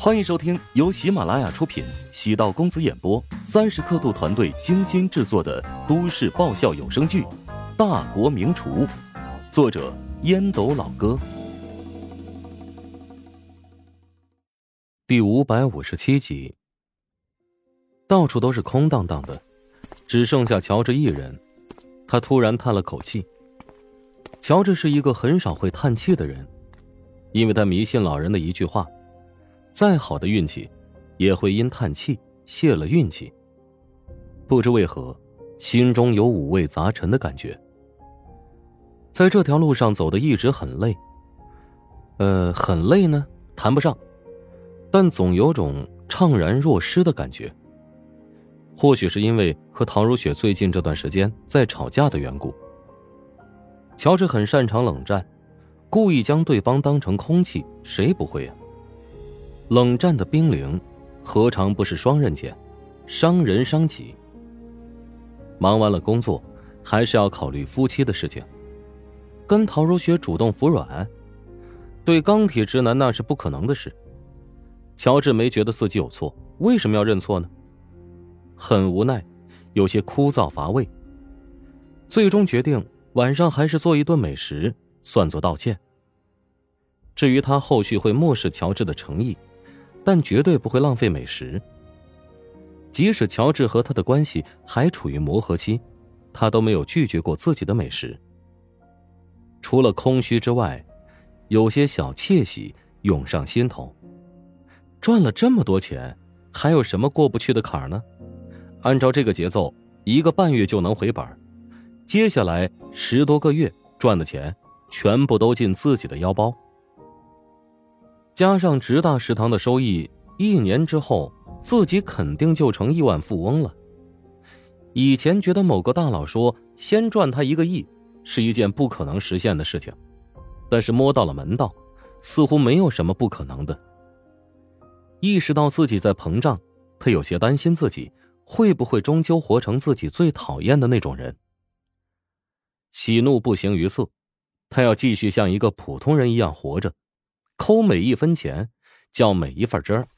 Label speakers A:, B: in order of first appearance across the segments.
A: 欢迎收听由喜马拉雅出品、喜道公子演播、三十刻度团队精心制作的都市爆笑有声剧《大国名厨》，作者烟斗老哥，第五百五十七集。到处都是空荡荡的，只剩下乔治一人。他突然叹了口气。乔治是一个很少会叹气的人，因为他迷信老人的一句话。再好的运气，也会因叹气泄了运气。不知为何，心中有五味杂陈的感觉。在这条路上走的一直很累。呃，很累呢，谈不上，但总有种怅然若失的感觉。或许是因为和唐如雪最近这段时间在吵架的缘故。乔治很擅长冷战，故意将对方当成空气，谁不会呀？冷战的冰凌，何尝不是双刃剑，伤人伤己。忙完了工作，还是要考虑夫妻的事情。跟陶如雪主动服软，对钢铁直男那是不可能的事。乔治没觉得自己有错，为什么要认错呢？很无奈，有些枯燥乏味。最终决定晚上还是做一顿美食，算作道歉。至于他后续会漠视乔治的诚意。但绝对不会浪费美食。即使乔治和他的关系还处于磨合期，他都没有拒绝过自己的美食。除了空虚之外，有些小窃喜涌上心头。赚了这么多钱，还有什么过不去的坎儿呢？按照这个节奏，一个半月就能回本接下来十多个月赚的钱，全部都进自己的腰包。加上直大食堂的收益，一年之后自己肯定就成亿万富翁了。以前觉得某个大佬说先赚他一个亿是一件不可能实现的事情，但是摸到了门道，似乎没有什么不可能的。意识到自己在膨胀，他有些担心自己会不会终究活成自己最讨厌的那种人。喜怒不形于色，他要继续像一个普通人一样活着。抠每一分钱，叫每一份汁儿。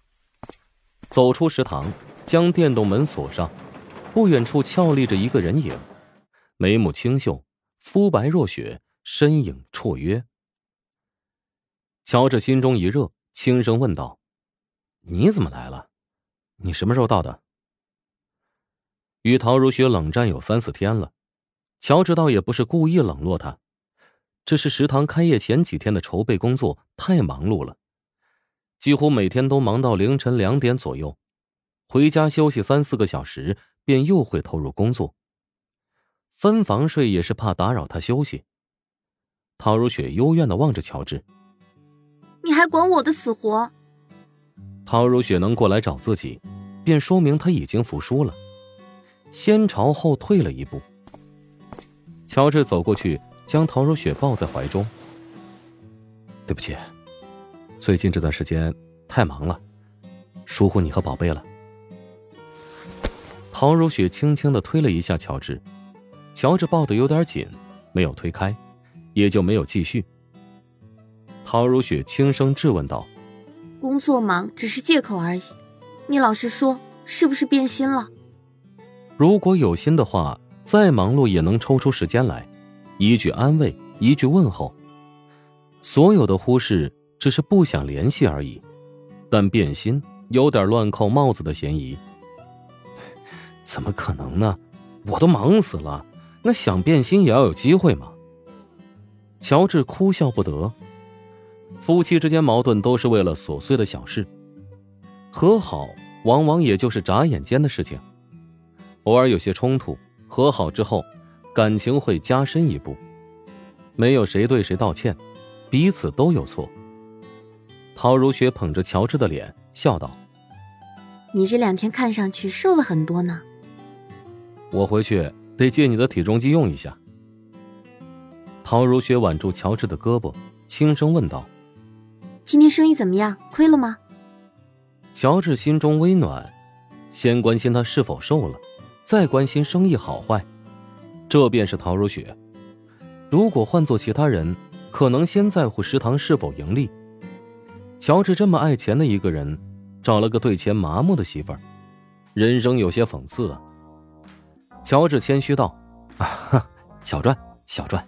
A: 走出食堂，将电动门锁上。不远处俏立着一个人影，眉目清秀，肤白若雪，身影绰约。乔治心中一热，轻声问道：“你怎么来了？你什么时候到的？”与陶如雪冷战有三四天了，乔治倒也不是故意冷落他。这是食堂开业前几天的筹备工作太忙碌了，几乎每天都忙到凌晨两点左右，回家休息三四个小时，便又会投入工作。分房睡也是怕打扰他休息。陶如雪幽怨的望着乔治：“
B: 你还管我的死活？”
A: 陶如雪能过来找自己，便说明他已经服输了，先朝后退了一步。乔治走过去。将陶如雪抱在怀中。对不起，最近这段时间太忙了，疏忽你和宝贝了。陶如雪轻轻的推了一下乔治，乔治抱得有点紧，没有推开，也就没有继续。陶如雪轻声质问道：“
B: 工作忙只是借口而已，你老实说，是不是变心了？
A: 如果有心的话，再忙碌也能抽出时间来。”一句安慰，一句问候，所有的忽视只是不想联系而已，但变心有点乱扣帽子的嫌疑。怎么可能呢？我都忙死了，那想变心也要有机会嘛。乔治哭笑不得，夫妻之间矛盾都是为了琐碎的小事，和好往往也就是眨眼间的事情，偶尔有些冲突，和好之后。感情会加深一步，没有谁对谁道歉，彼此都有错。陶如雪捧着乔治的脸笑道：“
B: 你这两天看上去瘦了很多呢。”
A: 我回去得借你的体重机用一下。陶如雪挽住乔治的胳膊，轻声问道：“
B: 今天生意怎么样？亏了吗？”
A: 乔治心中微暖，先关心他是否瘦了，再关心生意好坏。这便是陶如雪。如果换做其他人，可能先在乎食堂是否盈利。乔治这么爱钱的一个人，找了个对钱麻木的媳妇儿，人生有些讽刺啊。乔治谦虚道：“啊，小赚，小赚。”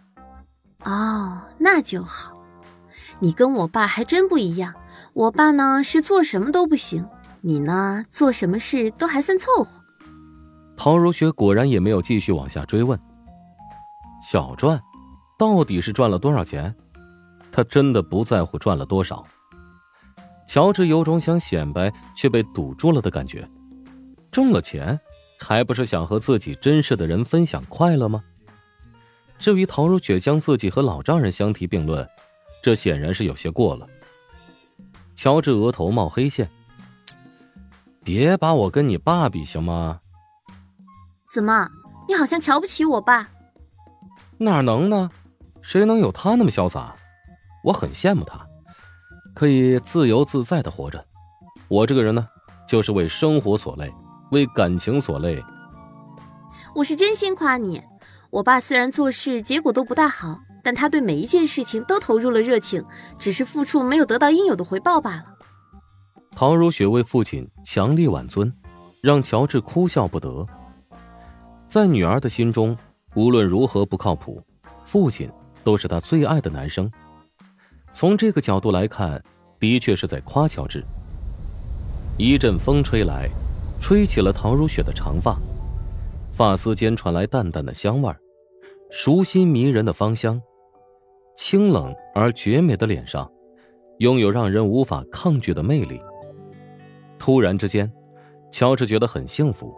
B: 哦，那就好。你跟我爸还真不一样。我爸呢是做什么都不行，你呢做什么事都还算凑合。
A: 陶如雪果然也没有继续往下追问。小赚，到底是赚了多少钱？他真的不在乎赚了多少。乔治有种想显摆却被堵住了的感觉。中了钱，还不是想和自己珍视的人分享快乐吗？至于陶如雪将自己和老丈人相提并论，这显然是有些过了。乔治额头冒黑线，别把我跟你爸比行吗？
B: 怎么，你好像瞧不起我爸？
A: 哪能呢？谁能有他那么潇洒？我很羡慕他，可以自由自在的活着。我这个人呢，就是为生活所累，为感情所累。
B: 我是真心夸你。我爸虽然做事结果都不大好。但他对每一件事情都投入了热情，只是付出没有得到应有的回报罢了。
A: 陶如雪为父亲强力挽尊，让乔治哭笑不得。在女儿的心中，无论如何不靠谱，父亲都是她最爱的男生。从这个角度来看，的确是在夸乔治。一阵风吹来，吹起了陶如雪的长发，发丝间传来淡淡的香味儿，熟悉迷人的芳香。清冷而绝美的脸上，拥有让人无法抗拒的魅力。突然之间，乔治觉得很幸福。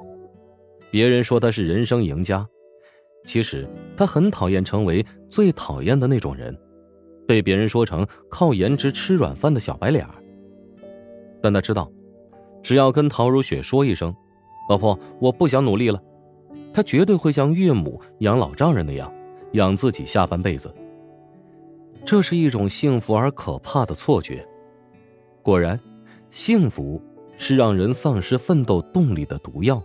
A: 别人说他是人生赢家，其实他很讨厌成为最讨厌的那种人，被别人说成靠颜值吃软饭的小白脸但他知道，只要跟陶如雪说一声：“老婆，我不想努力了”，他绝对会像岳母养老丈人那样，养自己下半辈子。这是一种幸福而可怕的错觉。果然，幸福是让人丧失奋斗动力的毒药。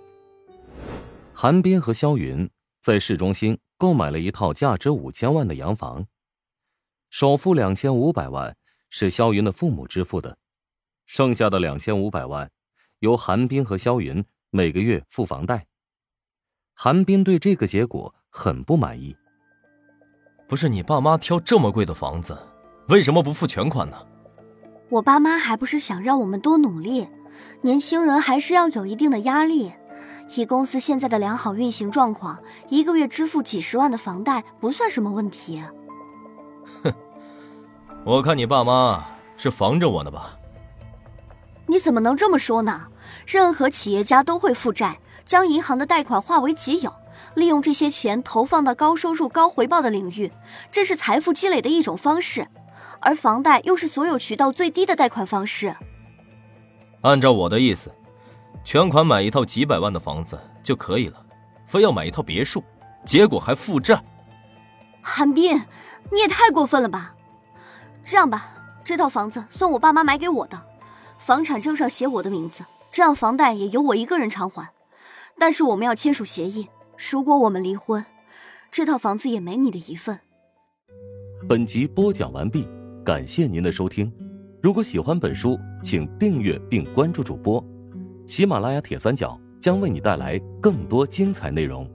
A: 韩冰和肖云在市中心购买了一套价值五千万的洋房，首付两千五百万是肖云的父母支付的，剩下的两千五百万由韩冰和肖云每个月付房贷。韩冰对这个结果很不满意。
C: 不是你爸妈挑这么贵的房子，为什么不付全款呢？
D: 我爸妈还不是想让我们多努力，年轻人还是要有一定的压力。以公司现在的良好运行状况，一个月支付几十万的房贷不算什么问题。
C: 哼，我看你爸妈是防着我呢吧？
D: 你怎么能这么说呢？任何企业家都会负债，将银行的贷款化为己有。利用这些钱投放到高收入、高回报的领域，这是财富积累的一种方式，而房贷又是所有渠道最低的贷款方式。
C: 按照我的意思，全款买一套几百万的房子就可以了，非要买一套别墅，结果还负债。
D: 韩冰，你也太过分了吧！这样吧，这套房子算我爸妈买给我的，房产证上写我的名字，这样房贷也由我一个人偿还。但是我们要签署协议。如果我们离婚，这套房子也没你的一份。
A: 本集播讲完毕，感谢您的收听。如果喜欢本书，请订阅并关注主播。喜马拉雅铁三角将为你带来更多精彩内容。